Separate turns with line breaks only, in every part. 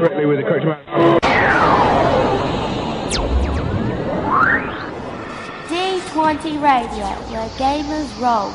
correctly with the correct amount.
D20 Radio, where gamers roll.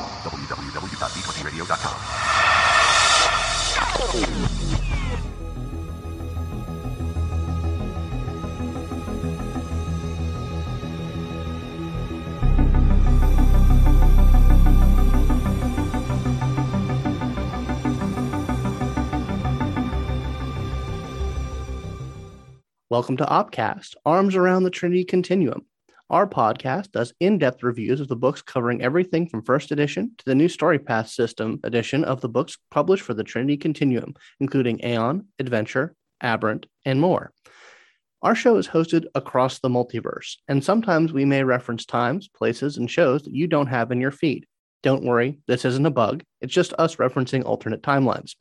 Welcome to Opcast, Arms Around the Trinity Continuum. Our podcast does in depth reviews of the books covering everything from first edition to the new Story Path system edition of the books published for the Trinity Continuum, including Aeon, Adventure, Aberrant, and more. Our show is hosted across the multiverse, and sometimes we may reference times, places, and shows that you don't have in your feed. Don't worry, this isn't a bug. It's just us referencing alternate timelines.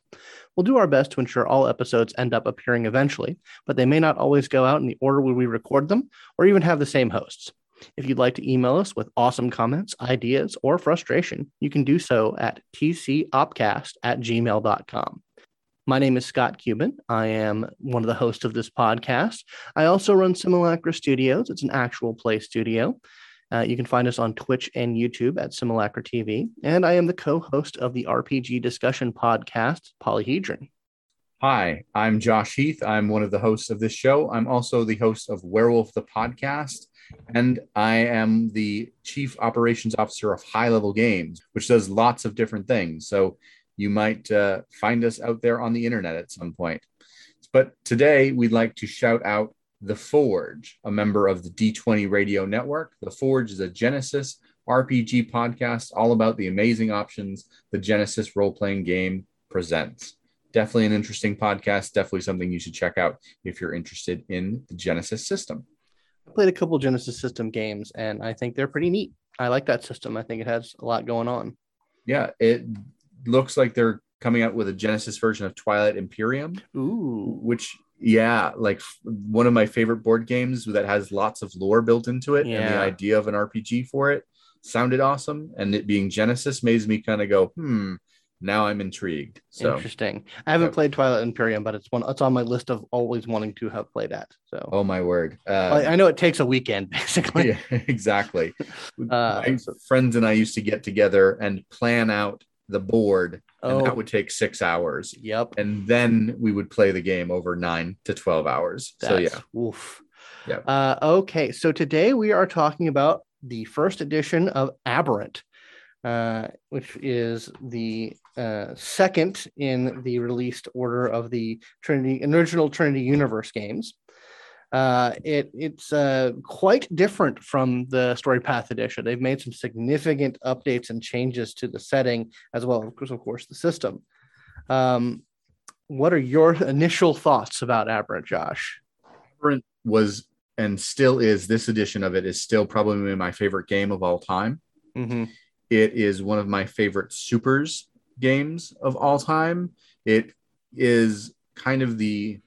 We'll do our best to ensure all episodes end up appearing eventually, but they may not always go out in the order where we record them or even have the same hosts. If you'd like to email us with awesome comments, ideas, or frustration, you can do so at tcopcast at gmail.com. My name is Scott Cuban. I am one of the hosts of this podcast. I also run Simulacra Studios. It's an actual play studio. Uh, you can find us on Twitch and YouTube at Simulacra TV. And I am the co host of the RPG discussion podcast, Polyhedron.
Hi, I'm Josh Heath. I'm one of the hosts of this show. I'm also the host of Werewolf the Podcast, and I am the Chief Operations Officer of High Level Games, which does lots of different things. So you might uh, find us out there on the internet at some point. But today we'd like to shout out the Forge, a member of the D20 Radio Network. The Forge is a Genesys RPG podcast all about the amazing options the Genesys role playing game presents. Definitely an interesting podcast. Definitely something you should check out if you're interested in the Genesys system.
I played a couple Genesys system games, and I think they're pretty neat. I like that system. I think it has a lot going on.
Yeah, it looks like they're coming out with a Genesys version of Twilight Imperium.
Ooh.
Which yeah, like one of my favorite board games that has lots of lore built into it, yeah. and the idea of an RPG for it sounded awesome. And it being Genesys made me kind of go, hmm. Now I'm intrigued. So
interesting. I haven't played Twilight Imperium, but it's one. It's on my list of always wanting to have played at. So
oh my word!
Uh, I, I know it takes a weekend basically.
Yeah, exactly. uh, friends and I used to get together and plan out the board and oh. that would take six hours.
Yep.
And then we would play the game over nine to 12 hours. That's, so, yeah.
Oof. Yeah. Uh, okay. So, today we are talking about the first edition of Aberrant, uh, which is the uh, second in the released order of the Trinity original Trinity Universe games. Uh, it it's uh, quite different from the Story Path edition. They've made some significant updates and changes to the setting, as well as, of course, the system. Um, what are your initial thoughts about Aberrant, Josh?
Aberrant was and still is this edition of it is still probably my favorite game of all time.
Mm-hmm.
It is one of my favorite supers games of all time. It is kind of the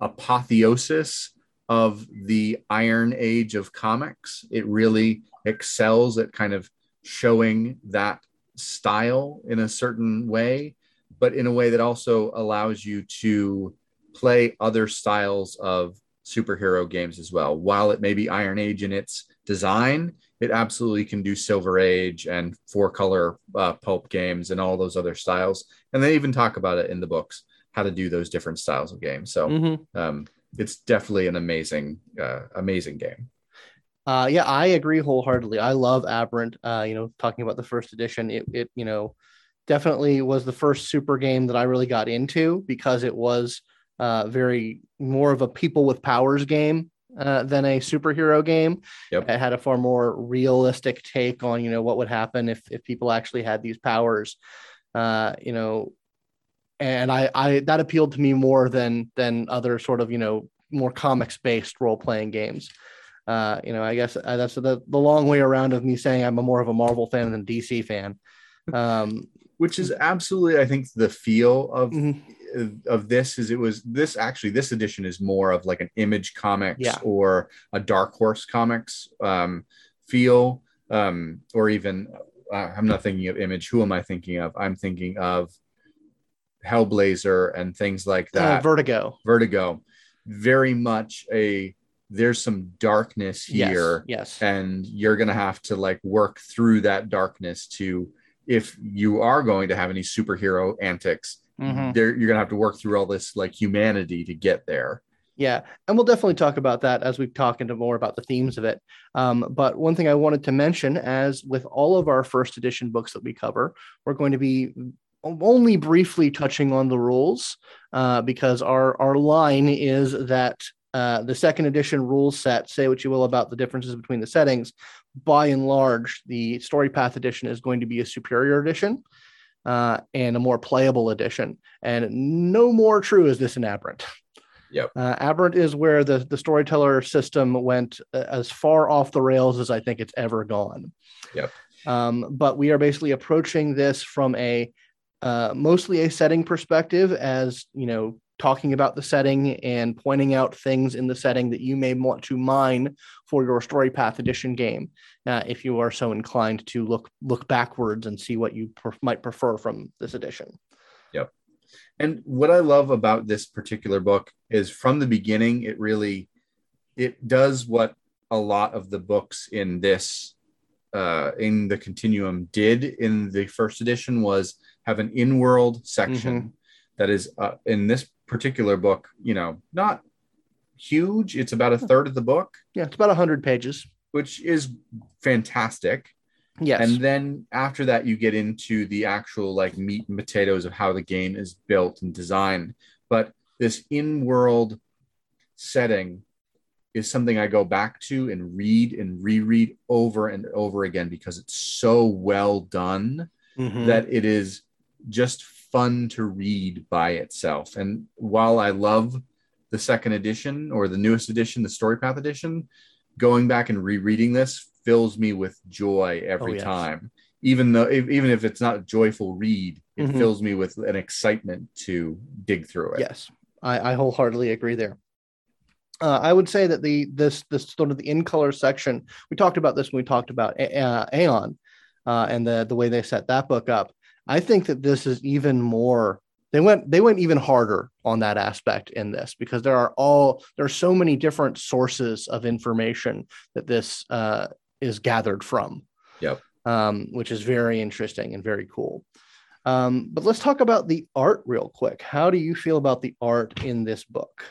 apotheosis of the Iron Age of comics. It really excels at kind of showing that style in a certain way, but in a way that also allows you to play other styles of superhero games as well. While it may be Iron Age in its design, it absolutely can do Silver Age and four color uh, pulp games and all those other styles. And they even talk about it in the books how to do those different styles of games. So, mm-hmm. um, it's definitely an amazing, uh, amazing game.
Uh, yeah, I agree wholeheartedly. I love Aberrant. Uh, you know, talking about the first edition, it, it, you know, definitely was the first super game that I really got into because it was uh, very more of a people with powers game uh, than a superhero game.
Yep.
It had a far more realistic take on, you know, what would happen if if people actually had these powers. Uh, you know, and I, I that appealed to me more than than other sort of you know more comics based role playing games. Uh, you know, I guess uh, that's the the long way around of me saying I'm a more of a Marvel fan than DC fan. Um,
Which is absolutely, I think, the feel of mm-hmm. of this is it was this actually this edition is more of like an Image Comics
yeah.
or a Dark Horse Comics um, feel, um, or even uh, I'm not thinking of Image. Who am I thinking of? I'm thinking of Hellblazer and things like
Uh,
that.
Vertigo.
Vertigo, very much a there's some darkness here,
Yes. Yes.
and you're gonna have to like work through that darkness to if you are going to have any superhero antics,
Mhm.
there you're gonna have to work through all this like humanity to get there.
Yeah, and we'll definitely talk about that as we talk into more about the themes of it. Um, but one thing I wanted to mention, as with all of our first edition books that we cover, we're going to be only briefly touching on the rules uh, because our our line is that uh, the second edition rule set. Say what you will about the differences between the settings. By and large, the Story Path edition is going to be a superior edition. Uh, and a more playable edition, and no more true is this in Aberrant. Uh, Aberrant is where the, the storyteller system went uh, as far off the rails as I think it's ever gone.
Yep.
Um, but we are basically approaching this from a uh, mostly a setting perspective, as you know, talking about the setting and pointing out things in the setting that you may want to mine for your story path edition game, uh, if you are so inclined to look look backwards and see what you per- might prefer from this edition. Yep.
And what I love about this particular book is from the beginning, it really it does what a lot of the books in this uh, in the continuum did in the first edition was have an in-world section that is uh, in this particular book, you know, not huge. It's about a third of the book,
Yeah, it's about hundred pages.
which is fantastic.
Yes.
And then after that, you get into the actual like meat and potatoes of how the game is built and designed. But this in world setting is something I go back to and read and reread over and over again because it's so well done
Mhm.
that it is just fun to read by itself. And while I love the second edition or the newest edition, the Story Path edition, going back and rereading this fills me with joy every
Oh, yes.
time. Even though, if, even if it's not a joyful read, it
Mhm.
fills me with an excitement to dig through it.
Yes, I, I wholeheartedly agree there. Uh, I would say that the this this sort of the in color section we talked about this when we talked about A- uh, Aeon uh, and the the way they set that book up. I think that this is even more. They went they went even harder on that aspect in this because there are all there are so many different sources of information that this uh, is gathered from.
Yep.
Um, which is very interesting and very cool. Um, but let's talk about the art real quick. How do you feel about the art in this book?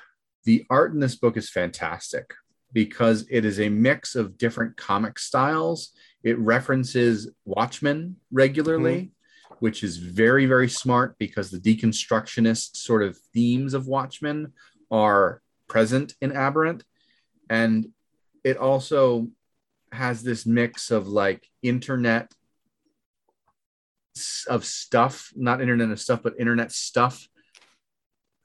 The art in this book is fantastic because it is a mix of different comic styles. It references Watchmen regularly, mm-hmm. which is very, very smart because the deconstructionist sort of themes of Watchmen are present in Aberrant. And it also has this mix of like internet of stuff, not internet of stuff, but internet stuff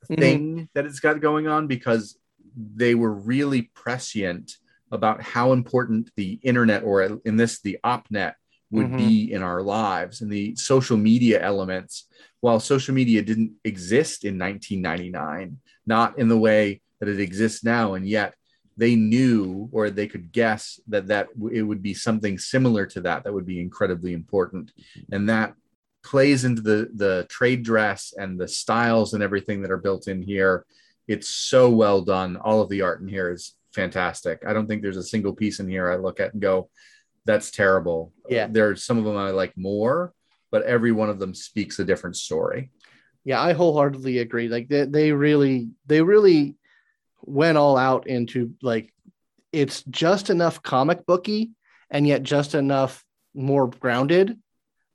thing that it's got going on because they were really prescient about how important the internet or in this the opnet would
Mhm.
be in our lives and the social media elements. While social media didn't exist in 1999 not in the way that it exists now and yet they knew or they could guess that that it would be something similar to that that would be incredibly important. And that plays into the the trade dress and the styles and everything that are built in here. It's so well done. All of the art in here is fantastic. I don't think there's a single piece in here i look at and go that's terrible.
Yeah.
there's some of them i like more but every one of them speaks a different story.
Yeah, I wholeheartedly agree. Like they, they really, they really went all out into like it's just enough comic booky and yet just enough more grounded,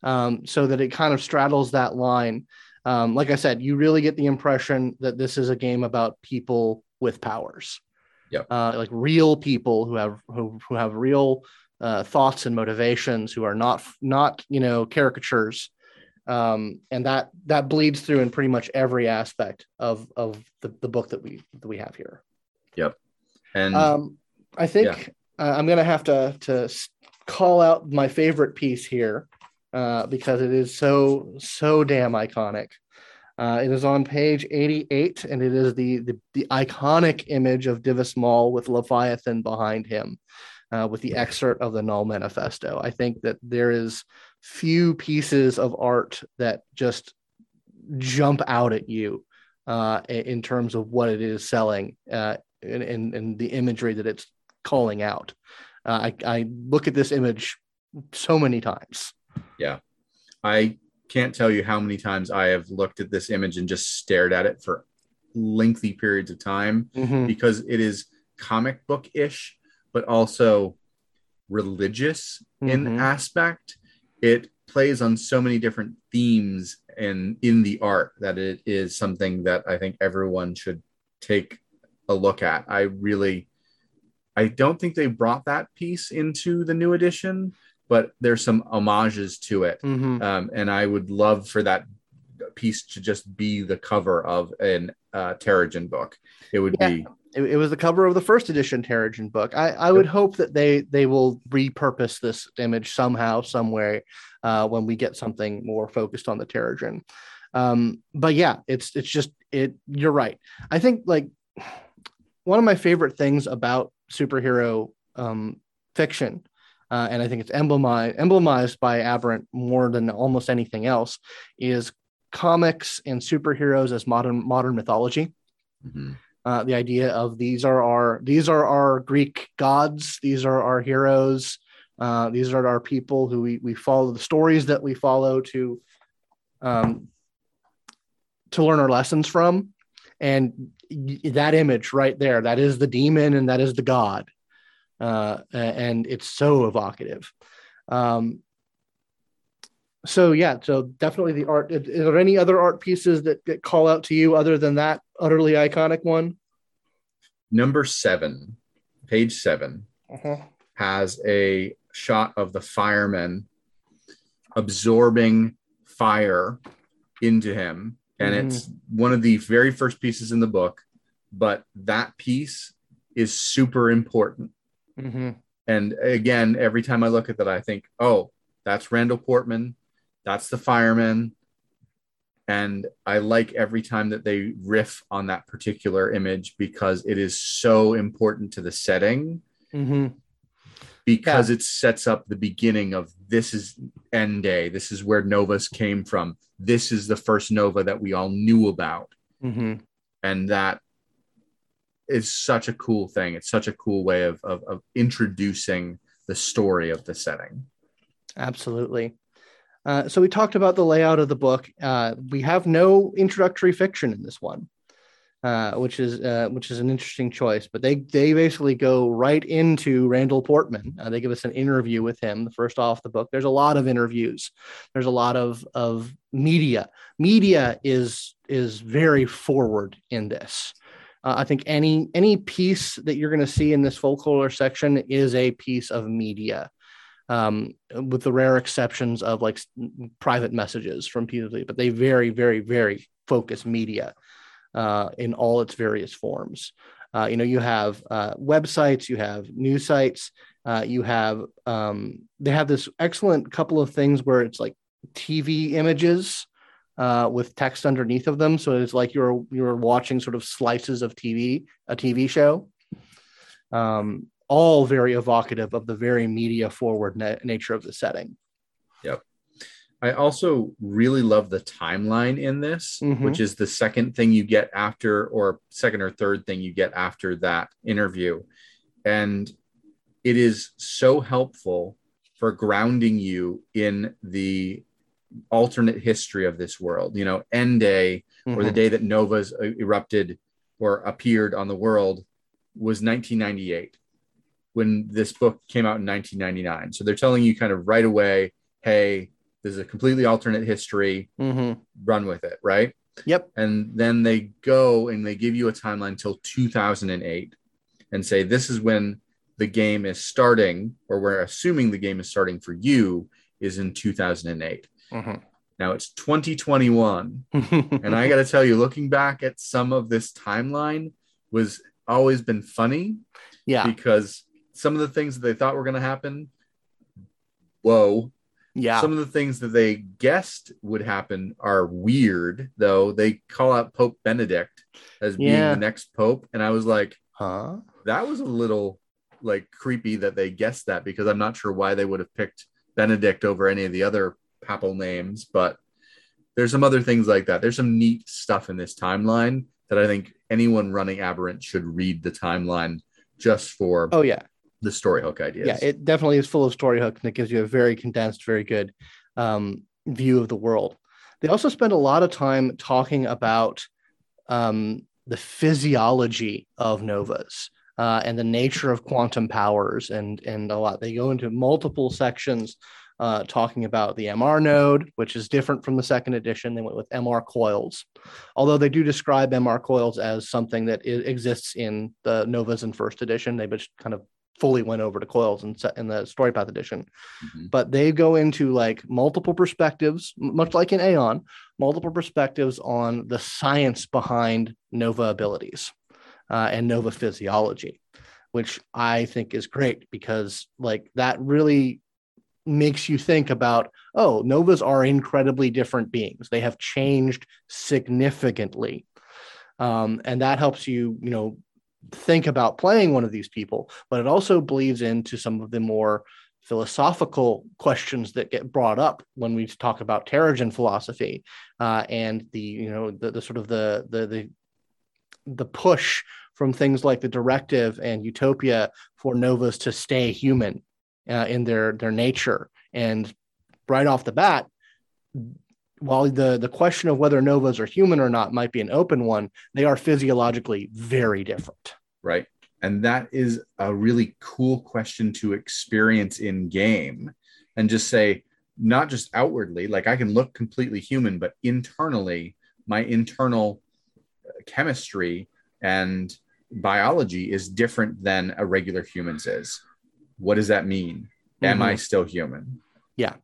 um, so that it kind of straddles that line. Um, like I said, you really get the impression that this is a game about people with powers.
Yep.
Uh, like real people who have who, who have real uh, thoughts and motivations, who are not not you know caricatures um, and that that bleeds through in pretty much every aspect of of the, the book that we that we have here.
Yep and
Um, I think uh, I'm gonna have to to call out my favorite piece here uh, because it is so so damn iconic. Uh, it is on page 88, and it is the the, the iconic image of Divis Mal with Leviathan behind him, uh, with the excerpt of the Null Manifesto. I think that there is few pieces of art that just jump out at you uh, in terms of what it is selling uh, and, and, and the imagery that it's calling out. Uh, I, I look at this image so many times.
Yeah. I can't tell you how many times I have looked at this image and just stared at it for lengthy periods of time
Mhm.
because it is comic book ish, but also religious in
Mhm.
aspect. It plays on so many different themes and in the art that it is something that I think everyone should take a look at. I really, I don't think they brought that piece into the new edition, but there's some homages to it.
Mhm.
Um, and I would love for that piece to just be the cover of an uh, Teragen book. It would
Yeah.
be
It, it was the cover of the first edition Teragen book. I, I would hope that they they will repurpose this image somehow, some way, uh, when we get something more focused on the Teragen. Um, but yeah, it's it's just it. You're right. I think like one of my favorite things about superhero um, fiction, uh, and I think it's emblemized emblemized by Aberrant more than almost anything else, is comics and superheroes as modern modern mythology.
Mhm.
uh, the idea of these are our these are our Greek gods, these are our heroes, uh, these are our people who we we follow the stories that we follow to um, to learn our lessons from, and that image right there that is the demon and that is the god, uh, and it's so evocative. Um, so yeah, so definitely the art. Is, there any other art pieces that, that call out to you other than that utterly iconic one?
number seven, page 7 has a shot of the fireman absorbing fire into him. And
Mhm.
it's one of the very first pieces in the book, but that piece is super important.
Mm-hmm.
And again, every time I look at that, I think, oh, that's Randall Portman. That's the fireman. And I like every time that they riff on that particular image because it is so important to the setting
Mm-hmm.
because it sets up the beginning of this is end day. This is where Novas came from. This is the first Nova that we all knew about.
Mm-hmm.
And that is such a cool thing. It's such a cool way of, of, of introducing the story of the setting.
Absolutely. Uh, so we talked about the layout of the book. Uh, we have no introductory fiction in this one, uh, which is uh, which is an interesting choice. But they they basically go right into Randall Portman. Uh, they give us an interview with him, the first off the book. There's a lot of interviews. There's a lot of of media. Media is is very forward in this. Uh, I think any any piece that you're going to see in this folklore section is a piece of media um, with the rare exceptions of like private messages from people, but they very, very, very focus media uh, in all its various forms. Uh, you know, you have uh, websites, you have news sites, uh, you have um, they have this excellent couple of things where it's like TV images uh, with text underneath of them, so it's like you're you're watching sort of slices of TV, a TV show. Um, all very evocative of the very media forward na- nature of the setting. Yep.
I also really love the timeline in this,
Mhm.
which is the second thing you get after, or second or third thing you get after that interview. And it is so helpful for grounding you in the alternate history of this world. You know, End Day, or the
Mhm.
day that novas uh, erupted or appeared on the world, was 1998 when this book came out in 1999. So they're telling you kind of right away, hey, this is a completely alternate history.
Mhm.
Run with it, right?
Yep.
And then they go and they give you a timeline till 2008 and say this is when the game is starting, or we're assuming the game is starting for you is in 2008.
Mhm.
Now it's 2021. And I got to tell you, looking back at some of this timeline was always been funny
yeah,
because some of the things that they thought were going to happen, whoa.
yeah,
Some of the things that they guessed would happen are weird, though. They call out Pope Benedict as being
Yeah.
the next pope. And I was like,
huh?
that was a little like creepy that they guessed that because I'm not sure why they would have picked Benedict over any of the other papal names, but there's some other things like that. There's some neat stuff in this timeline that I think anyone running Aberrant should read the timeline just for
Oh yeah,
the story hook ideas.
yeah. It definitely is full of story hooks, and it gives you a very condensed, very good um, view of the world. They also spend a lot of time talking about um, the physiology of novas uh, and the nature of quantum powers, and and a lot. They go into multiple sections uh, talking about the MR node, which is different from the second edition. They went with MR coils, although they do describe MR coils as something that exists in the Novas in first edition. They just kind of fully went over to coils in, in the story path edition
Mhm.
but they go into like multiple perspectives much like in aeon multiple perspectives on the science behind nova abilities uh, and nova physiology which i think is great because like that really makes you think about oh novas are incredibly different beings. They have changed significantly. Um, and that helps you you know think about playing one of these people but it also bleeds into some of the more philosophical questions that get brought up when we talk about Teragen philosophy uh, and the you know the, the sort of the the the the push from things like the directive and utopia for novas to stay human uh, in their their nature and right off the bat while the the question of whether novas are human or not might be an open one they are physiologically very different
right? And that is a really cool question to experience in game and just say, not just outwardly, like I can look completely human, but internally, my internal chemistry and biology is different than a regular human's is. What does that mean? Am I still human? Yeah.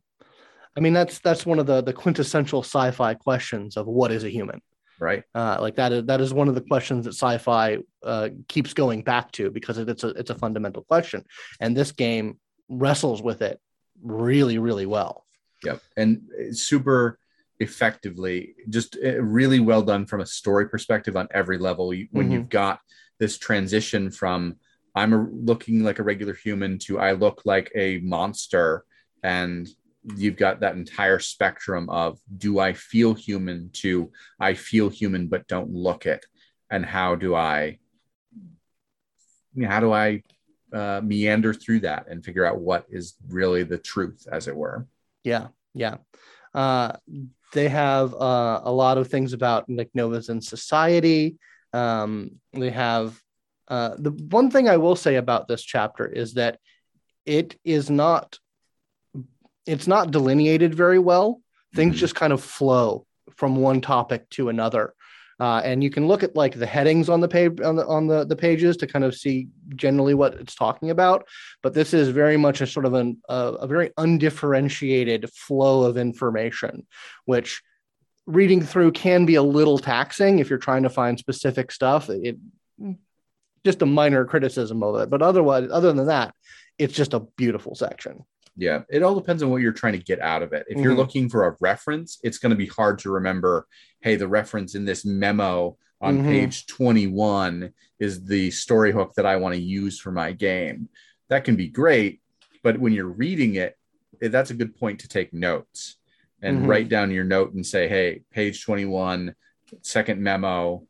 I mean, that's that's one of the the quintessential sci-fi questions of what is a human.
Right.
Uh, like that is that is one of the questions that sci-fi uh, keeps going back to because it- it's a it's a fundamental question, and this game wrestles with it really really well.
Yep. And super effectively, just uh, really well done from a story perspective on every level. When
Mhm.
you've got this transition from I'm a, looking like a regular human to I look like a monster, and you've got that entire spectrum of do I feel human to I feel human but don't look it, and how do I how do I uh, meander through that and figure out what is really the truth, as it were.
Yeah, yeah. Uh, they have uh, a lot of things about like novas in society. Um, they have uh, the one thing I will say about this chapter is that it is not it's not delineated very well. Things
Mhm.
just kind of flow from one topic to another. Uh, and you can look at like the headings on the page on the on the, the pages to kind of see generally what it's talking about but this is very much a sort of an, a, a very undifferentiated flow of information, which reading through can be a little taxing if you're trying to find specific stuff. It just a minor criticism of it, but otherwise, other than that, it's just a beautiful section.
Yeah, it all depends on what you're trying to get out of it. If you're
Mhm.
looking for a reference, it's going to be hard to remember. Hey, the reference in this memo on
Mhm.
page 21 is the story hook that I want to use for my game. That can be great, but when you're reading it, eh, that's a good point to take notes and
Mhm.
write down your note and say, hey, page 21, second memo,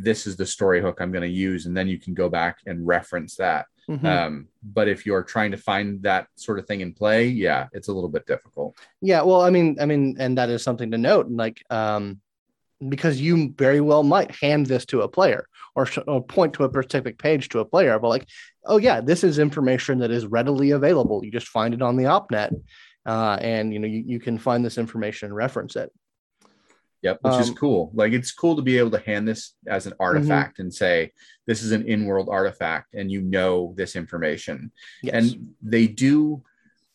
this is the story hook I'm going to use. And then you can go back and reference that.
Mhm.
Um, but if you're trying to find that sort of thing in play, yeah, it's a little bit difficult.
Yeah, well, I mean, I mean, and that is something to note, like, um, because you very well might hand this to a player or, sh- or point to a specific page to a player, but like, oh yeah, this is information that is readily available. You just find it on the opnet, uh, and you know you, you can find this information and reference it.
Yep, which is
Um,
cool. Like it's cool to be able to hand this as an artifact and say this is an in-world artifact, and you know this information.
Yes.
And they do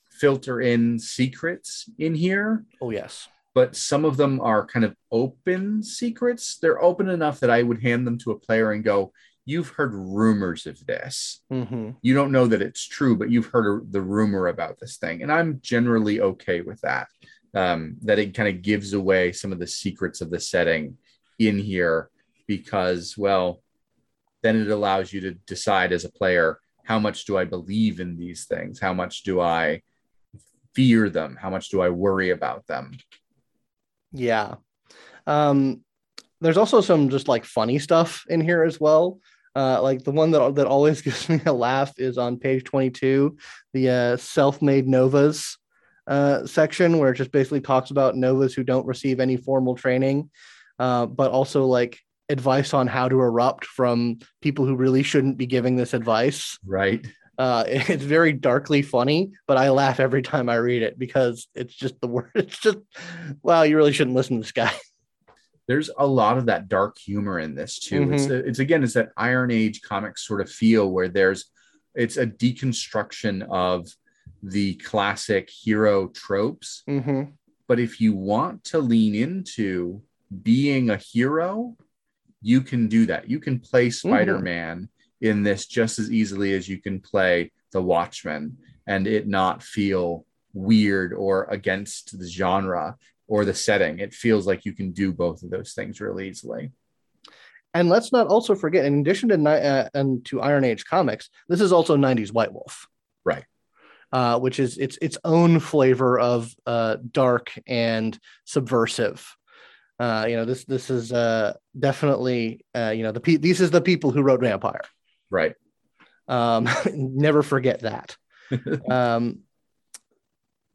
filter in secrets in here,
oh yes.
but some of them are kind of open secrets. They're open enough that I would hand them to a player and go, "You've heard rumors of this.
hmm
You don't know that it's true, but you've heard the rumor about this thing." And I'm generally okay with that. Um, that it kind of gives away some of the secrets of the setting in here because, well, then it allows you to decide as a player how much do I believe in these things? How much do I fear them? How much do I worry about them?
Yeah. Um, there's also some just like funny stuff in here as well. Uh, like the one that that always gives me a laugh is on page 22, the uh, self-made novas uh, section, where it just basically talks about novas who don't receive any formal training, uh, but also like advice on how to erupt from people who really shouldn't be giving this advice.
Right.
Uh, it's very darkly funny, but I laugh every time I read it because it's just the word. It's just, wow, you really shouldn't listen to this guy.
there's a lot of that dark humor in this too. Mm-hmm. It's, it's again, it's that Iron Age comic sort of feel where there's it's a deconstruction of the classic hero tropes.
Mm-hmm.
But if you want to lean into being a hero, you can do that. You can play. Spider Man mm-hmm. in this just as easily as you can play The Watchmen and it not feel weird or against the genre or the setting. It feels like you can do both of those things really easily.
And let's not also forget, in addition to uh, and to Iron Age comics, this is also '90s White Wolf? Uh, which is its its own flavor of uh, dark and subversive. Uh, you know, this this is uh, definitely uh, you know the pe- these is the people who wrote Vampire,
right?
Um, never forget that. um,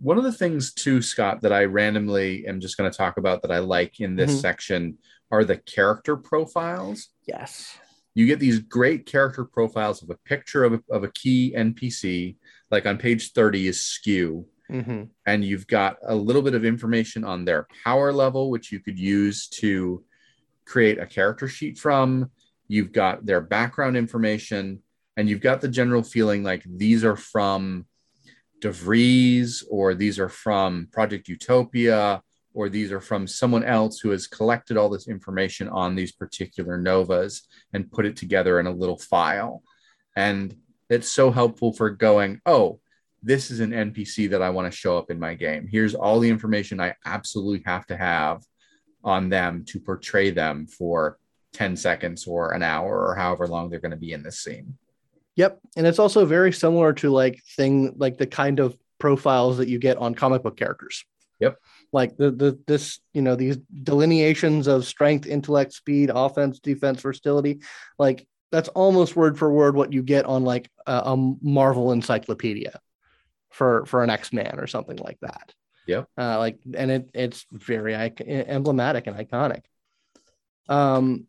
one of the things too scott that i randomly am just going to talk about that i like in this mm-hmm. section are the character profiles
yes
you get these great character profiles of a picture of a, of a key npc like on page 30 is skew
mm-hmm.
and you've got a little bit of information on their power level which you could use to create a character sheet from you've got their background information and you've got the general feeling like these are from DeVries, or these are from Project Utopia, or these are from someone else who has collected all this information on these particular novas and put it together in a little file. And it's so helpful for going, oh, this is an NPC that I want to show up in my game. Here's all the information I absolutely have to have on them to portray them for 10 seconds or an hour or however long they're going to be in this scene.
Yep, and it's also very similar to like thing like the kind of profiles that you get on comic book characters.
Yep.
Like the the this you know these delineations of strength, intellect, speed, offense, defense, versatility, like that's almost word for word what you get on like a, a Marvel encyclopedia for for an X Man or something like that.
Yeah.
Uh, like and it it's very emblematic and iconic. Um,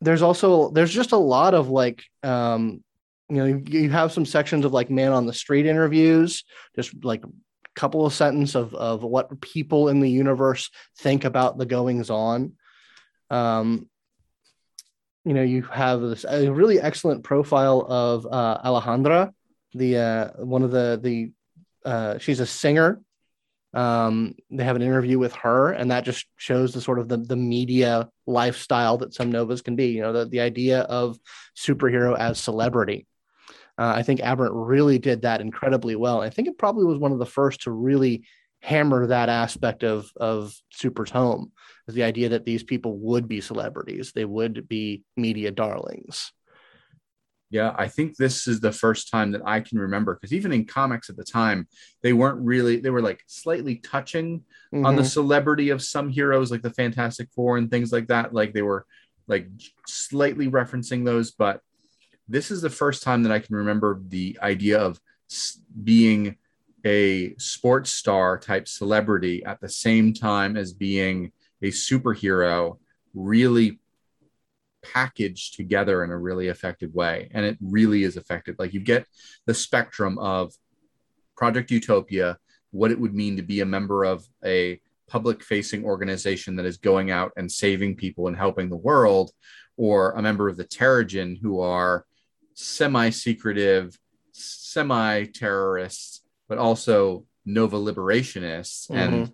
there's also there's just a lot of like um you know you have some sections of like man on the street interviews just like a couple of sentences of, of what people in the universe think about the goings on um you know you have this a really excellent profile of uh, alejandra the uh, one of the the uh, she's a singer. Um, they have an interview with her and that just shows the sort of the, the media lifestyle that some novas can be you know the, the idea of superhero as celebrity. Uh, I think Aberrant really did that incredibly well. I think it probably was one of the first to really hammer that aspect of of Super's home is the idea that these people would be celebrities, they would be media darlings.
Yeah, I think this is the first time that I can remember because even in comics at the time, they weren't really, they were like slightly touching mm-hmm. on the mm-hmm. celebrity of some heroes like the Fantastic Four and things like that. Like they were like slightly referencing those, but this is the first time that I can remember the idea of being a sports star type celebrity at the same time as being a superhero really packaged together in a really effective way. And it really is effective. Like you get the spectrum of Project Utopia, what it would mean to be a member of a public facing organization that is going out and saving people and helping the world, or a member of the Teragen who are semi secretive, semi terrorists, but also Nova liberationists. Mm-hmm. And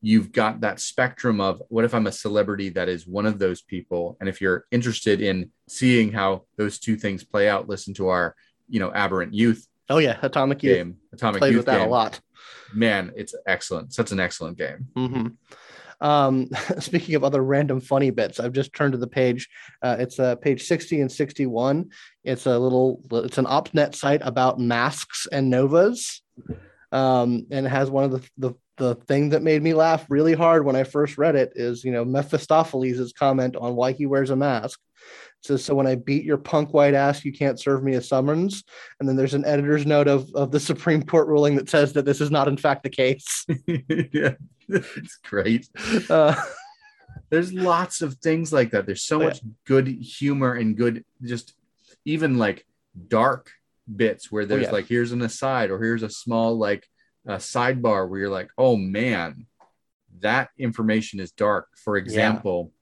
you've got that spectrum of what if I'm a celebrity that is one of those people? And if you're interested in seeing how those two things play out, listen to our, you know, aberrant youth.
Oh yeah, Atomic Youth.
Game. Atomic
Played
Youth
with that
game.
a lot.
Man, it's excellent. Such an excellent game.
Mm-hmm. Um, speaking of other random funny bits, I've just turned to the page. Uh, it's uh, page 60 and 61. It's a little, it's an OpNet site about masks and novas. Um, and it has one of the, the the thing that made me laugh really hard when I first read it is, you know, Mephistopheles' comment on why he wears a mask. It says, so when I beat your punk white ass, you can't serve me a summons. And then there's an editor's note of, of the Supreme Court ruling that says that this is not in fact the case.
yeah, it's great.
Uh,
There's lots of things like that. There's so
Oh, yeah.
much good humor and good, just even like dark bits where there's
Oh, yeah.
like, here's an aside or here's a small like uh, sidebar where you're like, oh man, that information is dark. For example,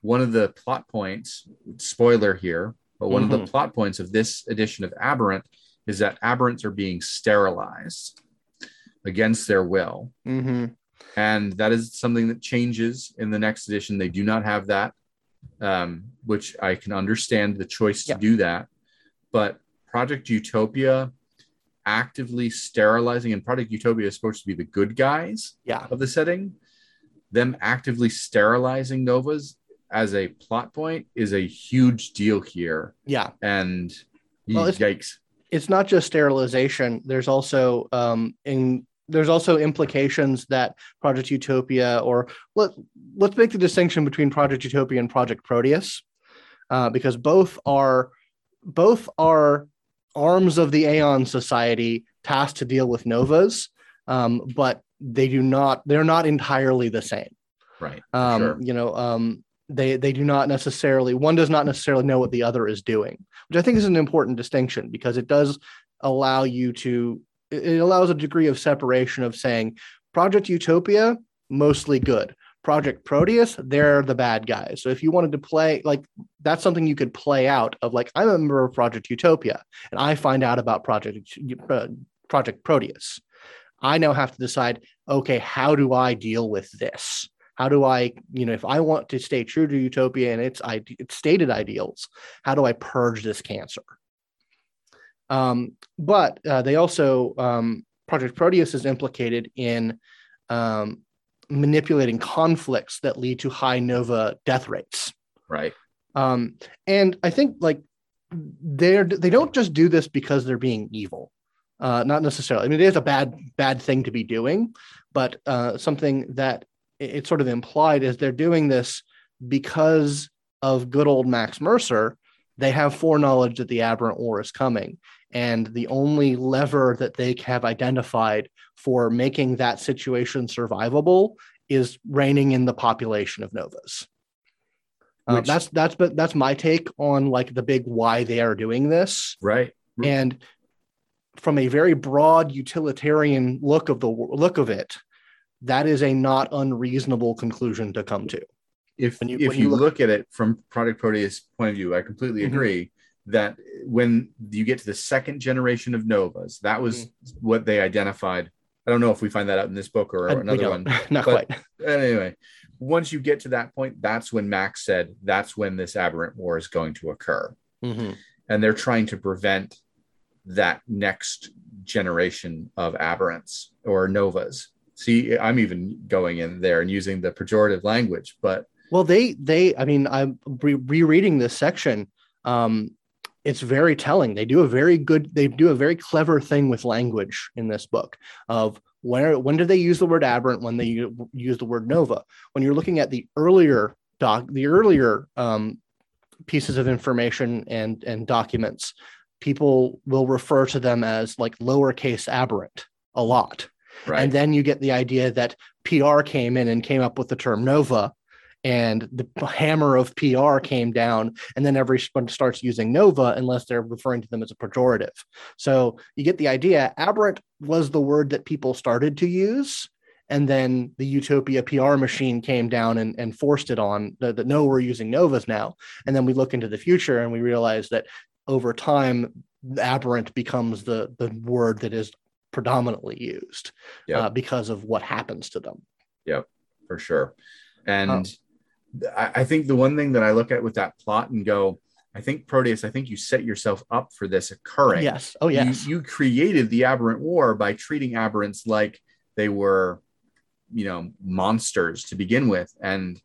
one of the plot points, spoiler here, but one of the
Mhm.
plot points of this edition of Aberrant is that aberrants are being sterilized against their will.
mhm.
And that is something that changes in the next edition. They do not have that, um, which I can understand the choice
Yeah.
to do that. But Project Utopia actively sterilizing, and Project Utopia is supposed to be the good guys
Yeah.
of the setting. Them actively sterilizing Novas as a plot point is a huge deal here.
Yeah.
And
Well, it's-
yikes.
it's not just sterilization. There's also um, in there's also implications that Project Utopia, or let let's make the distinction between Project Utopia and Project Proteus, uh, because both are both are arms of the Aeon Society tasked to deal with novas, um, but they do not. They're not entirely the same.
Right.
Um,
sure.
You know, um, they they do not necessarily. One does not necessarily know what the other is doing, which I think is an important distinction because it does allow you to. It it allows a degree of separation of saying Project Utopia mostly good. Project Proteus, they're the bad guys. So if you wanted to play like that's something you could play out of like I'm a member of Project Utopia and I find out about Project uh, Project Proteus. I now have to decide, okay, how do I deal with this? How do I, you know, if I want to stay true to Utopia and its, its stated ideals, how do I purge this cancer? Um, but uh, they also, um, Project Proteus is implicated in um, manipulating conflicts that lead to high nova death rates.
right.
Um, and I think like they're they don't just do this because they're being evil. Uh, not necessarily. I mean, it is a bad bad thing to be doing, but uh, something that it- it's sort of implied is they're doing this because of good old Max Mercer. They have foreknowledge that the aberrant war is coming, and the only lever that they have identified for making that situation survivable is reining in the population of novas. Uh,
Which-
that's that's but that's my take on like the big why they are doing this
Right.
and from a very broad utilitarian look of the look of it that is a not unreasonable conclusion to come to
if
When you-
if you,
you look-
look, at it from Project Proteus point of view, I completely
Mhm.
agree that when you get to the second generation of Novas, that was what they identified. I don't know if we find that out in this book or
Mm-hmm. We
another one.
not
but-
quite
Anyway, once you get to that point, that's when Max said that's when this aberrant war is going to occur.
Mhm.
And they're trying to prevent that next generation of aberrants or novas. See, I'm even going in there and using the pejorative language, but
well they they i mean i'm re- rereading this section um it's very telling. They do a very good they do a very clever thing with language in this book of where when do they use the word aberrant when they use the word nova? When you're looking at the earlier doc the earlier um, pieces of information and and documents people will refer to them as like lowercase aberrant a lot.
Right.
and then you get the idea that PR came in and came up with the term Nova, and the hammer of PR came down, and then everyone starts using Nova unless they're referring to them as a pejorative. So you get the idea. Aberrant was the word that people started to use. And then the Utopia PR machine came down and, and forced it on that, no, we're using Novas now. And then we look into the future and we realize that over time, aberrant becomes the, the word that is predominantly used
Yep.
uh, because of what happens to them.
Yeah, for sure. And
Um,
I, I think the one thing that I look at with that plot and go, I think Proteus, I think you set yourself up for this occurring.
Yes. Oh, yes.
You, you created the aberrant war by treating aberrants like they were, you know, monsters to begin with. And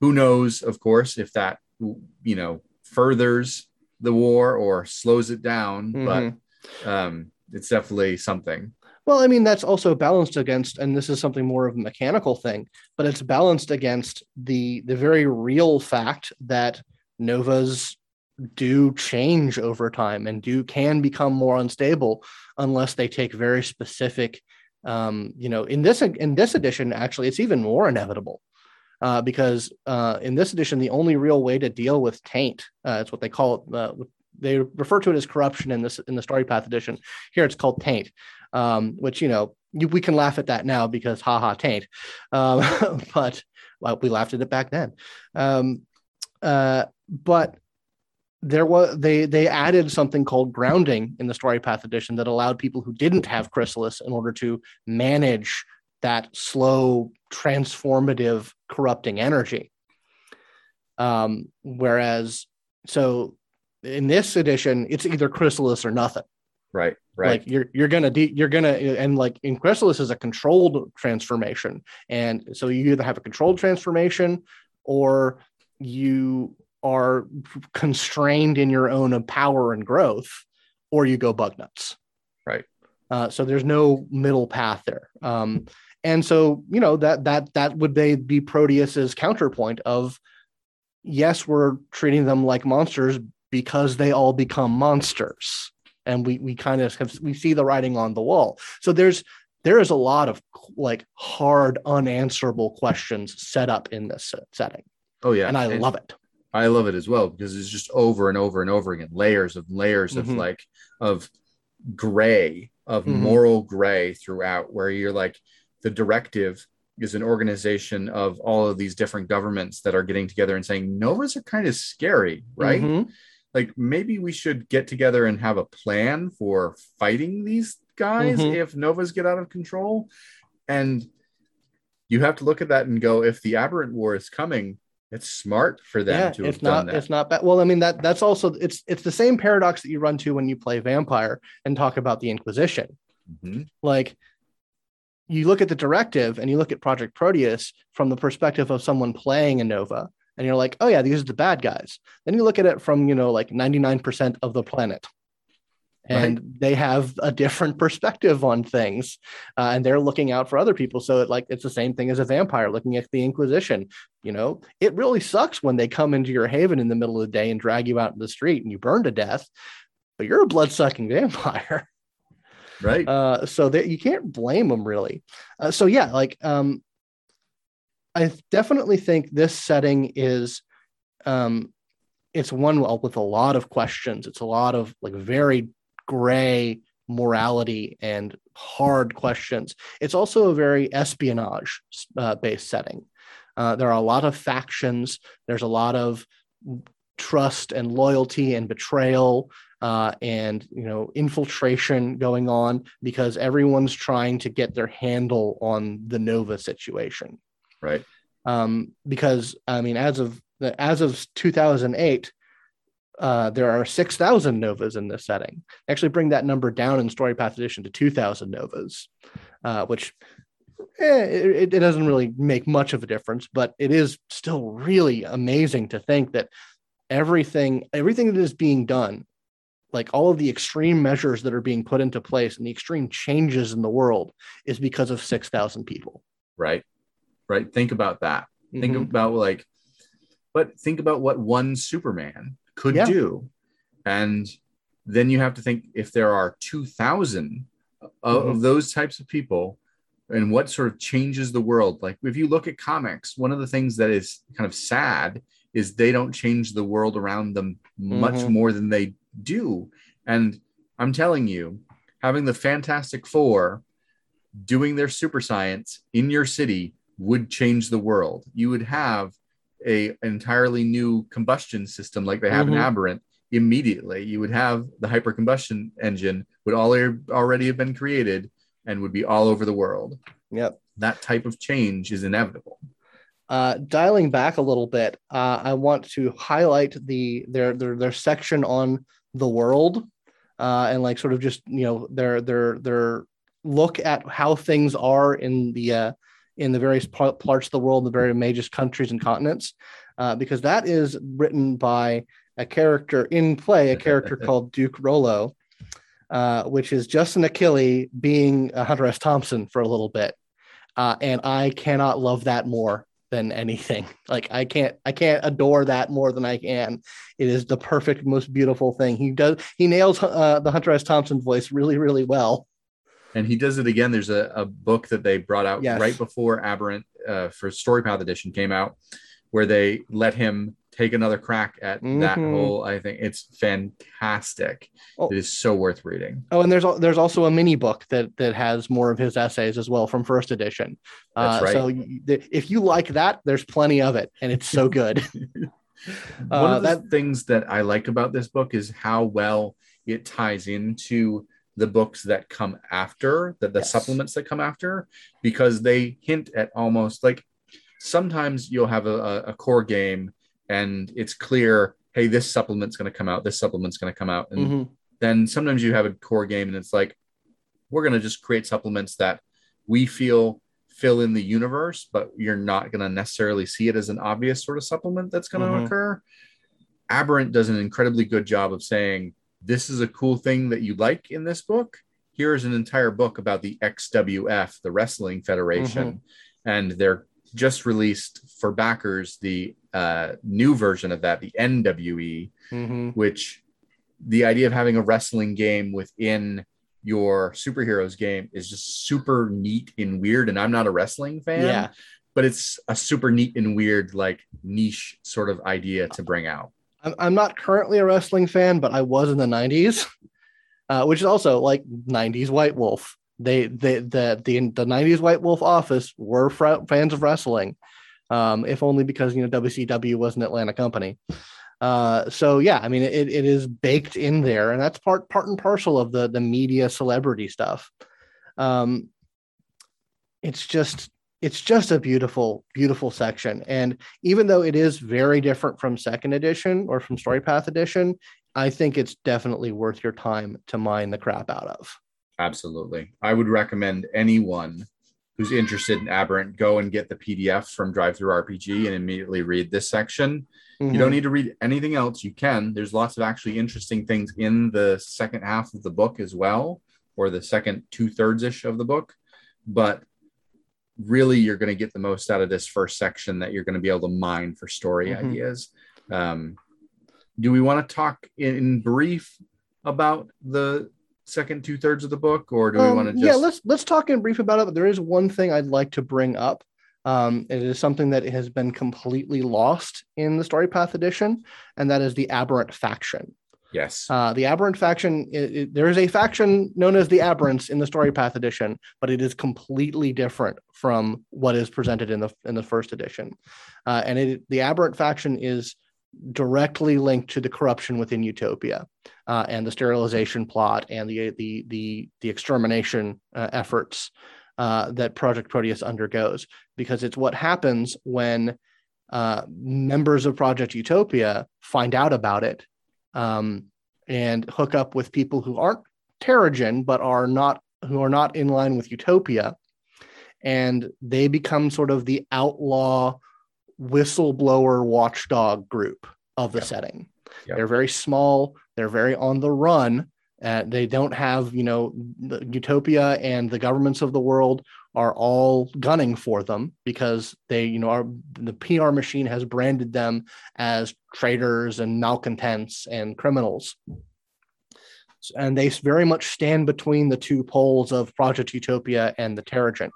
who knows, of course, if that, you know, furthers the war or slows it down,
Mhm.
but um, it's definitely something.
Well, I mean, that's also balanced against, and this is something more of a mechanical thing, but it's balanced against the the very real fact that novas do change over time and do can become more unstable unless they take very specific um, you know in this in this edition actually it's even more inevitable uh, because uh, in this edition the only real way to deal with taint uh, it's what they call it uh, they refer to it as corruption in this in the story path edition. Here it's called taint um, which you know you, we can laugh at that now because haha taint. Um, but well, we laughed at it back then. Um, uh, but there was they they added something called grounding in the story path edition that allowed people who didn't have chrysalis in order to manage that slow transformative corrupting energy. Um, whereas so in this edition it's either chrysalis or nothing
right right
like you're you're gonna de- you're gonna and like in chrysalis is a controlled transformation and so you either have a controlled transformation or you are constrained in your own power and growth, or you go bug nuts.
Right.
Uh, so there's no middle path there. Um, and so you know that that that would they be Proteus's counterpoint of yes, we're treating them like monsters because they all become monsters, and we we kind of have we see the writing on the wall. So there's there is a lot of like hard unanswerable questions set up in this setting.
Oh yeah,
and I and, love it.
I love it as well because it's just over and over and over again, layers of layers mm-hmm. of like of gray, of mm-hmm. moral gray throughout, where you're like the directive is an organization of all of these different governments that are getting together and saying novas are kind of scary, right? Mm-hmm. Like maybe we should get together and have a plan for fighting these guys mm-hmm. if novas get out of control. And you have to look at that and go, if the aberrant war is coming, it's smart for them yeah, to
it's
not
it's not bad well i mean that that's also it's it's the same paradox that you run to when you play vampire and talk about the inquisition mm-hmm. like you look at the directive and you look at project proteus from the perspective of someone playing a nova and you're like oh yeah these are the bad guys. Then you look at it from you know like 99% of the planet. And right. they have a different perspective on things uh, and they're looking out for other people. So it, like it's the same thing as a vampire looking at the inquisition. You know it really sucks when they come into your haven in the middle of the day and drag you out in the street and you burn to death but you're a blood-sucking vampire.
Right.
Uh, so that you can't blame them really. Uh, so yeah like um, i definitely think this setting is um, it's one with a lot of questions it's a lot of like very gray morality and hard questions. It's also a very espionage uh, based setting. Uh, there are a lot of factions. There's a lot of trust and loyalty and betrayal uh, and you know infiltration going on because everyone's trying to get their handle on the Nova situation.
Right.
Um, because I mean, as of as of 2008, uh, there are 6,000 novas in this setting. Actually, bring that number down in Story Path Edition to 2,000 novas, uh, which eh, it, it, doesn't really make much of a difference, but it is still really amazing to think that everything, everything that is being done, like all of the extreme measures that are being put into place and the extreme changes in the world, is because of 6,000 people.
Right. Right. Think about that. Mm-hmm. Think about like, but think about what one Superman could yeah. do. And then you have to think if there are 2,000 of, mm-hmm. those types of people and what sort of changes the world. Like if you look at comics, one of the things that is kind of sad is they don't change the world around them much mm-hmm. more than they do. And I'm telling you, having the Fantastic Four doing their super science in your city would change the world. You would have a entirely new combustion system like they have mm-hmm. in Aberrant immediately. You would have the hyper combustion engine would all already have been created and would be all over the world.
Yep.
That type of change is inevitable.
Uh, dialing back a little bit, uh, I want to highlight the their their their section on the world, uh, and like sort of just you know their their their look at how things are in the uh, in the various parts of the world, the very major countries and continents, uh, because that is written by a character in play, a character called Duke Rollo. uh, which is Justin Achilli being Hunter S. Thompson for a little bit, uh, and I cannot love that more than anything. Like I can't, I can't adore that more than I can. It is the perfect, most beautiful thing. He does, he nails uh, the Hunter S. Thompson voice really, really well.
And he does it again. There's a, a book that they brought out
Yes.
right before Aberrant uh, for Story Path Edition came out, where they let him take another crack at that
Mhm.
whole. I think it's fantastic.
Oh.
It is so worth reading.
Oh, and there's there's also a mini book that that has more of his essays as well from first edition.
That's
uh,
right.
So th- if you like that, there's plenty of it, and it's so good.
One
Uh,
of the
that-
things that I like about this book is how well it ties into the books that come after, that the
Yes.
supplements that come after, because they hint at almost like sometimes you'll have a, a, core game and it's clear, hey, this supplement's going to come out, this supplement's going to come out, and
Mhm.
then sometimes you have a core game and it's like we're going to just create supplements that we feel fill in the universe but you're not going to necessarily see it as an obvious sort of supplement that's going to
Mhm.
occur aberrant does an incredibly good job of saying this is a cool thing that you like in this book here's an entire book about the xwf the wrestling federation and they're just released for backers the uh, new version of that the nwe
Mhm.
which the idea of having a wrestling game within your superheroes game is just super neat and weird. And I'm not a wrestling fan,
Yeah.
but it's a super neat and weird, like niche sort of idea to bring out.
I'm, I'm not currently a wrestling fan, but I was in the 90s, uh, which is also like 90s White Wolf. They, they the, the, the 90s White Wolf office were fr- fans of wrestling, um, if only because, you know, WCW was an Atlanta company. Uh, so yeah, I mean, it, it is baked in there, and that's part part and parcel of the the media celebrity stuff. Um, it's just it's just a beautiful beautiful section, and even though it is very different from second edition or from Story Path edition, I think it's definitely worth your time to mine the crap out of.
Absolutely. I would recommend anyone who's interested in Aberrant go and get the PDF from Drive Through RPG and immediately read this section. You
Mm-hmm.
don't need to read anything else. You can. There's lots of actually interesting things in the second half of the book as well, or the second two thirds ish of the book. But really, you're going to get the most out of this first section that you're going to be able to mine for story
Mhm.
ideas. Um, do we want to talk in brief about the second two thirds of the book, or do we
Um,
want to just?
yeah let's let's talk in brief about it but there is one thing i'd like to bring up um, it is something that has been completely lost in the story path edition and that is the aberrant faction
yes.
uh, the aberrant faction i i- there is a faction known as the aberrants in the story path edition but it is completely different from what is presented in the in the first edition uh, and it the aberrant faction is directly linked to the corruption within utopia uh, and the sterilization plot and the the the the extermination uh, efforts uh, that Project Proteus undergoes, because it's what happens when uh, members of Project Utopia find out about it um, and hook up with people who aren't Teragen but are not who are not in line with Utopia, and they become sort of the outlaw whistleblower watchdog group of the
Yep.
setting.
Yep.
They're very small. They're very on the run. Uh, they don't have, you know, the Utopia and the governments of the world are all gunning for them because they, you know, are the PR machine has branded them as traitors and malcontents and criminals. And they very much stand between the two poles of Project Utopia and the Teragen.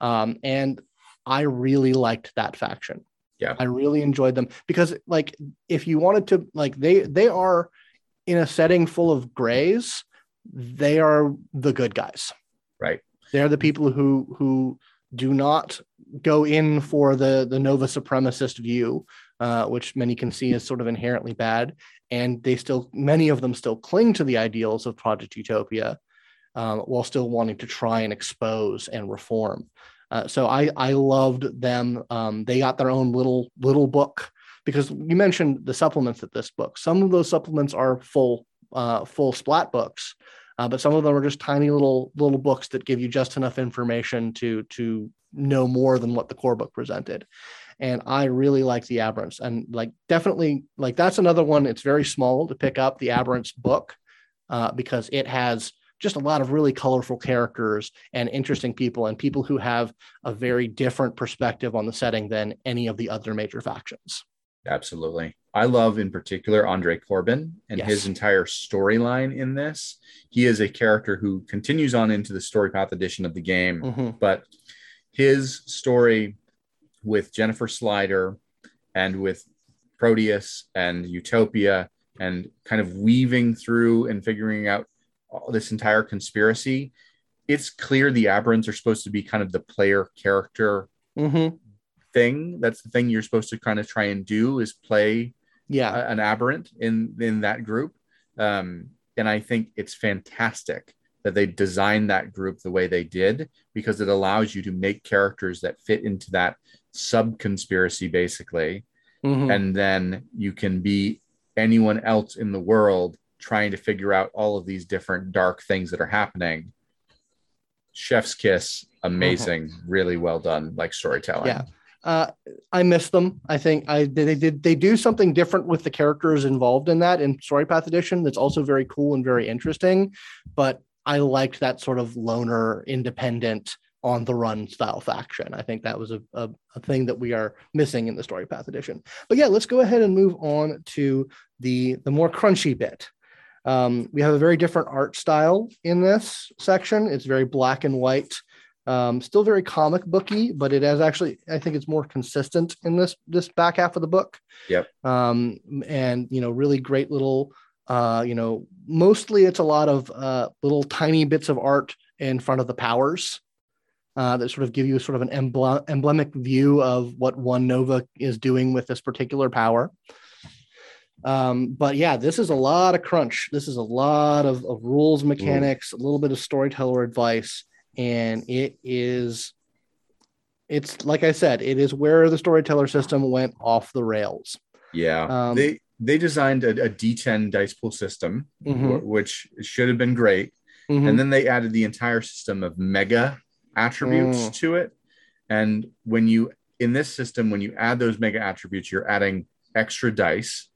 Um, and I really liked that faction.
Yeah.
I really enjoyed them because like if you wanted to like they they are in a setting full of grays, they are the good guys.
Right.
They're the people who who do not go in for the the Nova supremacist view, uh, which many can see as sort of inherently bad, and they still many of them still cling to the ideals of Project Utopia, um, while still wanting to try and expose and reform. Uh, so I I loved them. Um, they got their own little little book because you mentioned the supplements at this book. Some of those supplements are full uh, full splat books, uh, but some of them are just tiny little little books that give you just enough information to to know more than what the core book presented. And I really like the Aberrants, and like definitely like that's another one. It's very small to pick up the Aberrants book. uh, because it has just a lot of really colorful characters and interesting people and people who have a very different perspective on the setting than any of the other major factions.
Absolutely. I love in particular Andre Corbin and
Yes.
his entire storyline in this. He is a character who continues on into the story path edition of the game,
Mhm.
but his story with Jennifer Slider and with Proteus and Utopia and kind of weaving through and figuring out all this entire conspiracy. It's clear the Aberrants are supposed to be kind of the player character
Mhm.
Thing. That's the thing you're supposed to kind of try and do is play
Yeah.
a- an aberrant in in that group. Um, and I think it's fantastic that they designed that group the way they did because it allows you to make characters that fit into that sub conspiracy basically,
Mhm.
and then you can be anyone else in the world trying to figure out all of these different dark things that are happening. Chef's kiss, amazing, really well done, like storytelling.
Yeah. Uh, I miss them. I think I they did they do something different with the characters involved in that in Story Path Edition. That's also very cool and very interesting. But I liked that sort of loner, independent, on the run style faction. I think that was a, a, a thing that we are missing in the Story Path Edition. But yeah, let's go ahead and move on to the the more crunchy bit. Um, we have a very different art style in this section. It's very black and white um, still very comic booky, but it has actually, I think it's more consistent in this this back half of the book.
Yep.
Um, and you know, really great little, uh, you know, mostly it's a lot of uh, little tiny bits of art in front of the powers uh, that sort of give you sort of an emble- emblemic view of what one Nova is doing with this particular power. Um, but yeah, this is a lot of crunch. This is a lot of, of rules, mechanics, a little bit of storyteller advice, and it is it's like I said, it is where the storyteller system went off the rails.
Yeah,
Um,
they they designed a, a D10 dice pool system,
Mhm.
wh- which should have been great,
Mhm.
and then they added the entire system of mega attributes
Mm.
to it. And when you in this system, when you add those mega attributes, you're adding extra dice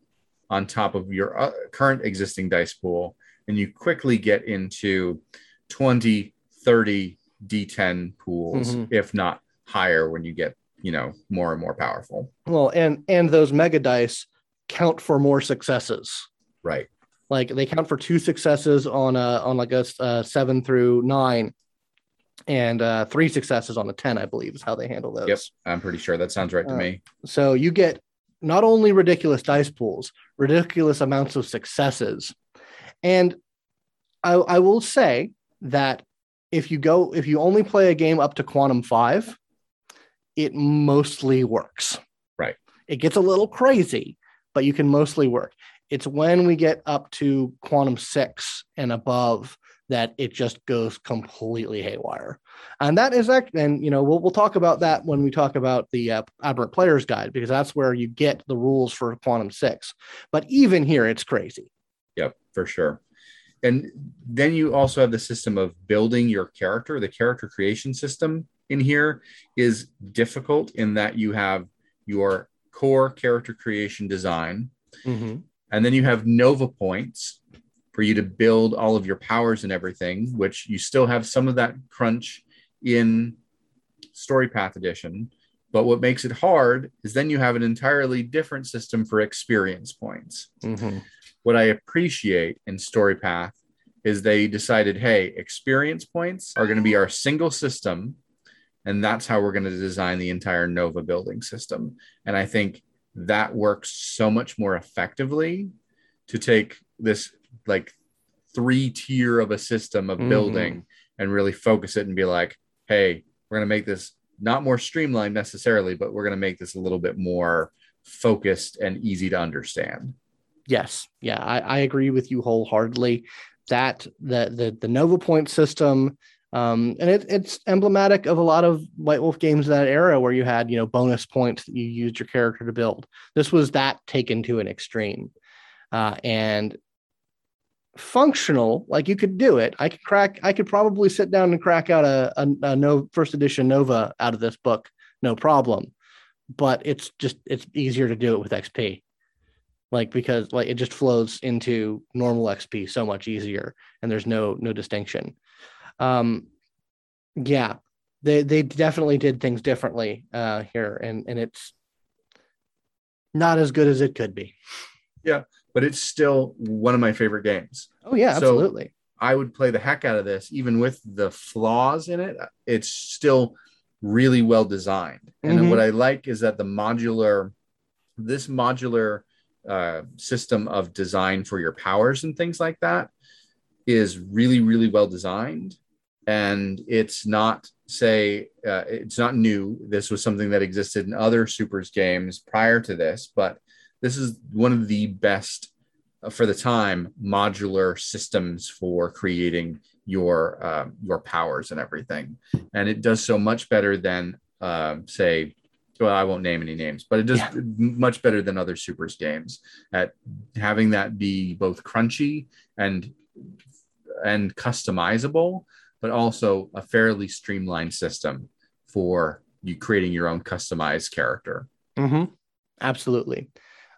on top of your uh, current existing dice pool, and you quickly get into 20, 30 D10 pools,
Mhm.
if not higher, when you get you know more and more powerful.
well, and and those mega dice count for more successes.
Right.
Like they count for two successes on a on like a, uh, seven through nine, and uh, three successes on a ten, I believe, is how they handle those.
Yep. I'm pretty sure that sounds right to
Uh,
me.
So you get not only ridiculous dice pools, ridiculous amounts of successes. And I, I will say that if you go, if you only play a game up to quantum five, it mostly works.
Right.
It gets a little crazy, but you can mostly work. It's when we get up to quantum six and above that it just goes completely haywire and that is act and you know we'll, we'll talk about that when we talk about the uh, aberrant players guide because that's where you get the rules for quantum six but even here it's crazy
Yep, for sure. And then you also have the system of building your character. The character creation system in here is difficult in that you have your core character creation design, mm-hmm. and then you have Nova points for you to build all of your powers and everything, which you still have some of that crunch in Story Path Edition. But what makes it hard is then you have an entirely different system for experience points mm-hmm. What I appreciate in StoryPath is they decided, hey, experience points are going to be our single system, and that's how we're going to design the entire Nova building system. And I think that works so much more effectively to take this like three tier of a system of
Mhm.
building and really focus it and be like, hey, we're going to make this not more streamlined necessarily, but we're going to make this a little bit more focused and easy to understand.
Yes, yeah, I, I agree with you wholeheartedly. That the the the Nova Point system, um, and it, it's emblematic of a lot of White Wolf games of that era where you had you know bonus points that you used your character to build. This was that taken to an extreme, uh, and functional. Like you could do it. I could crack. I could probably sit down and crack out a, a, a no first edition Nova out of this book, no problem. But it's just it's easier to do it with XP like because like it just flows into normal xp so much easier and there's no no distinction um yeah they they definitely did things differently uh here and and it's not as good as it could be Yeah,
but it's still one of my favorite games.
oh yeah
So-
absolutely
I would play the heck out of this, even with the flaws in it. It's still really well designed. And
Mhm.
what I like is that the modular, this modular uh, system of design for your powers and things like that is really, really well designed. And it's not, say, uh, it's not new. This was something that existed in other Supers games prior to this, but this is one of the best uh, for the time modular systems for creating your uh, your powers and everything and it does so much better than uh, say well i won't name any names but it does
Yeah.
much better than other supers games at having that be both crunchy and and customizable but also a fairly streamlined system for you creating your own customized character
Mm-hmm. Absolutely.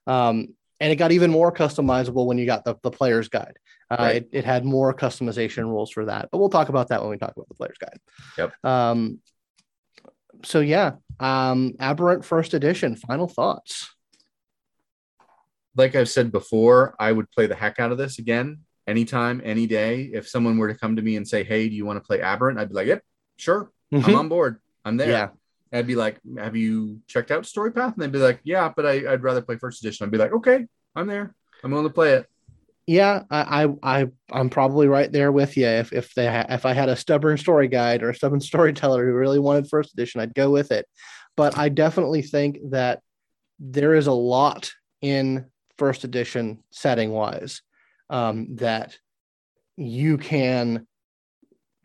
Um, and it got even more customizable when you got the, the player's guide. Uh,
Right.
it, it had more customization rules for that, but we'll talk about that when we talk about the player's guide.
Yep.
Um, so yeah, um, Aberrant First Edition. Final thoughts.
like I've said before, I would play the heck out of this again anytime, any day. If someone were to come to me and say, Hey, do you want to play Aberrant? I'd be like, Yep, sure. I'm on board. I'm there.
Yeah.
I'd be like, Have you checked out Story Path? And they'd be like, Yeah, but I, I'd rather play first edition. I'd be like, Okay, I'm there. I'm willing to play it.
Yeah, I, I, I, I'm probably right there with you. If if they ha- if I had a stubborn story guide or a stubborn storyteller who really wanted first edition, I'd go with it. But I definitely think that there is a lot in first edition setting wise um, that you can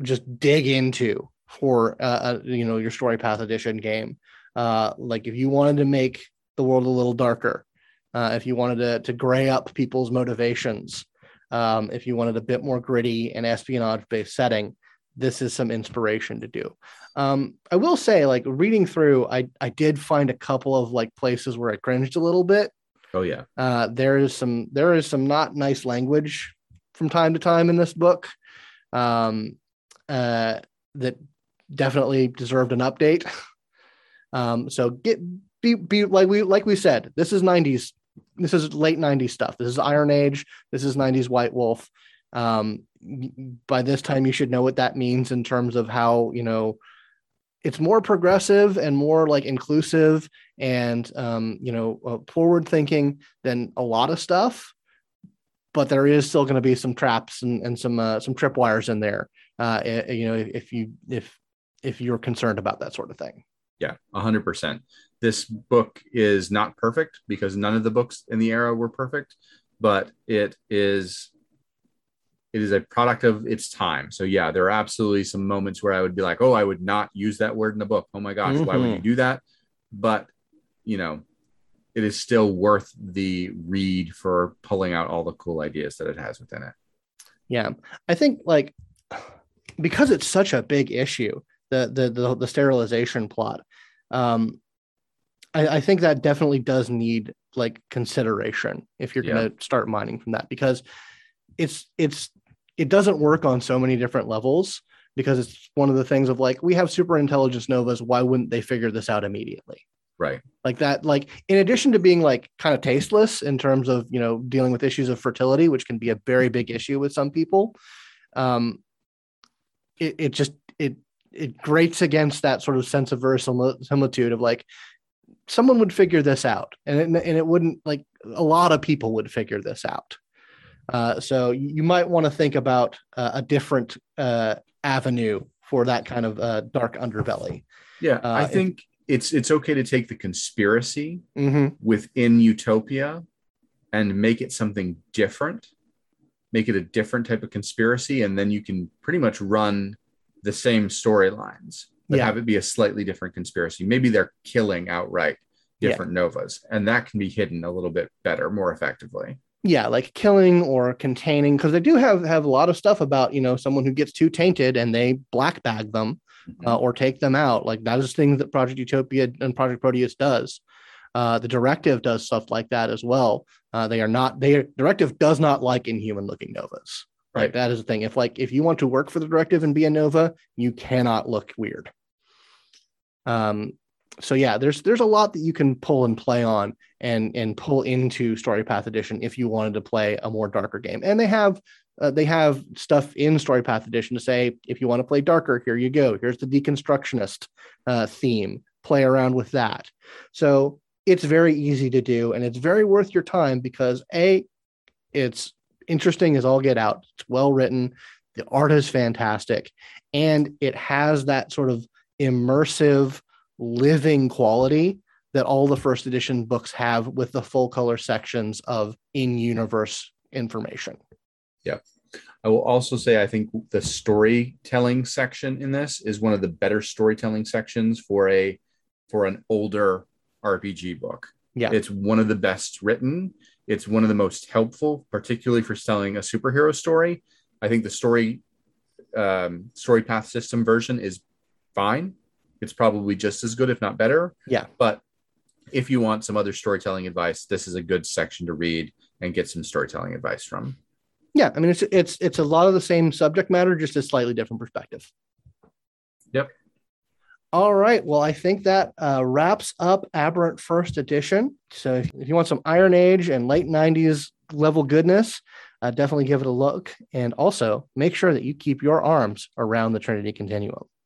just dig into for uh, uh, you know your story path edition game. Uh, like if you wanted to make the world a little darker, uh, if you wanted to, to gray up people's motivations, um, if you wanted a bit more gritty and espionage based setting, this is some inspiration to do. Um, I will say, like reading through, I, I did find a couple of like places where I cringed a little bit.
Oh, yeah.
Uh, there is some there is some not nice language from time to time in this book um, uh, that definitely deserved an update. Um, so get be be like we like we said, this is 90s, this is late 90s stuff. This is Iron Age, this is 90s White Wolf. Um, by this time, you should know what that means in terms of how you know it's more progressive and more like inclusive and um, you know uh, forward thinking than a lot of stuff but there is still going to be some traps and, and some uh, some tripwires in there uh, you know if you if if you're concerned about that sort of thing
Yeah, 100%. This book is not perfect because none of the books in the era were perfect, but it is it is a product of its time. So yeah, there are absolutely some moments where I would be like, "Oh, I would not use that word in a book. Oh my gosh, why would you do that?" But, you know, it is still worth the read for pulling out all the cool ideas that it has within it.
yeah i think like because it's such a big issue the the the, the sterilization plot um I, I think that definitely does need like consideration if you're
Yeah.
going to start mining from that because it's it's it doesn't work on so many different levels because it's one of the things of like we have super intelligence novas why wouldn't they figure this out immediately
Right.
like that like in addition to being like kind of tasteless in terms of you know dealing with issues of fertility which can be a very big issue with some people um it, it just it it grates against that sort of sense of verisimilitude of like someone would figure this out. And it, and it wouldn't like a lot of people would figure this out. Uh, so you might want to think about uh, a different uh, avenue for that kind of uh, dark underbelly.
Yeah,
Uh,
I
if-
think it's it's okay to take the conspiracy
mm-hmm.
within Utopia and make it something different, make it a different type of conspiracy, and then you can pretty much run the same storylines, but
Yeah.
have it be a slightly different conspiracy. Maybe they're killing outright
Yeah.
different novas, and that can be hidden a little bit better, more effectively.
yeah like killing or containing because they do have have a lot of stuff about you know someone who gets too tainted and they black bag them uh, or take them out like that is things that project utopia and project proteus does Uh, the directive does stuff like that as well. Uh, they are not. They directive does not like inhuman looking novas. Right.
Right.
That is the thing. If like if you want to work for the directive and be a nova, you cannot look weird. Um. So yeah, there's there's a lot that you can pull and play on and and pull into Story Path Edition if you wanted to play a more darker game. And they have uh, they have stuff in Story Path Edition to say if you want to play darker, here you go. Here's the deconstructionist uh, theme. Play around with that. So it's very easy to do, and it's very worth your time because a, it's interesting as all get out. It's well written. The art is fantastic, and it has that sort of immersive, living quality that all the first edition books have with the full color sections of in-universe information. Yep.
I will also say I think the storytelling section in this is one of the better storytelling sections for a for an older RPG book.
Yeah.
It's one of the best written. It's one of the most helpful, particularly for selling a superhero story. I think the story um, story path system version is fine. It's probably just as good, if not better.
Yeah.
But if you want some other storytelling advice, this is a good section to read and get some storytelling advice from.
Yeah, I mean it's it's it's a lot of the same subject matter, just a slightly different perspective.
Yep.
All right. Well, I think that uh, wraps up Aberrant First Edition. So if, if you want some Iron Age and late '90s level goodness, uh, definitely give it a look. And also make sure that you keep your arms around the Trinity Continuum.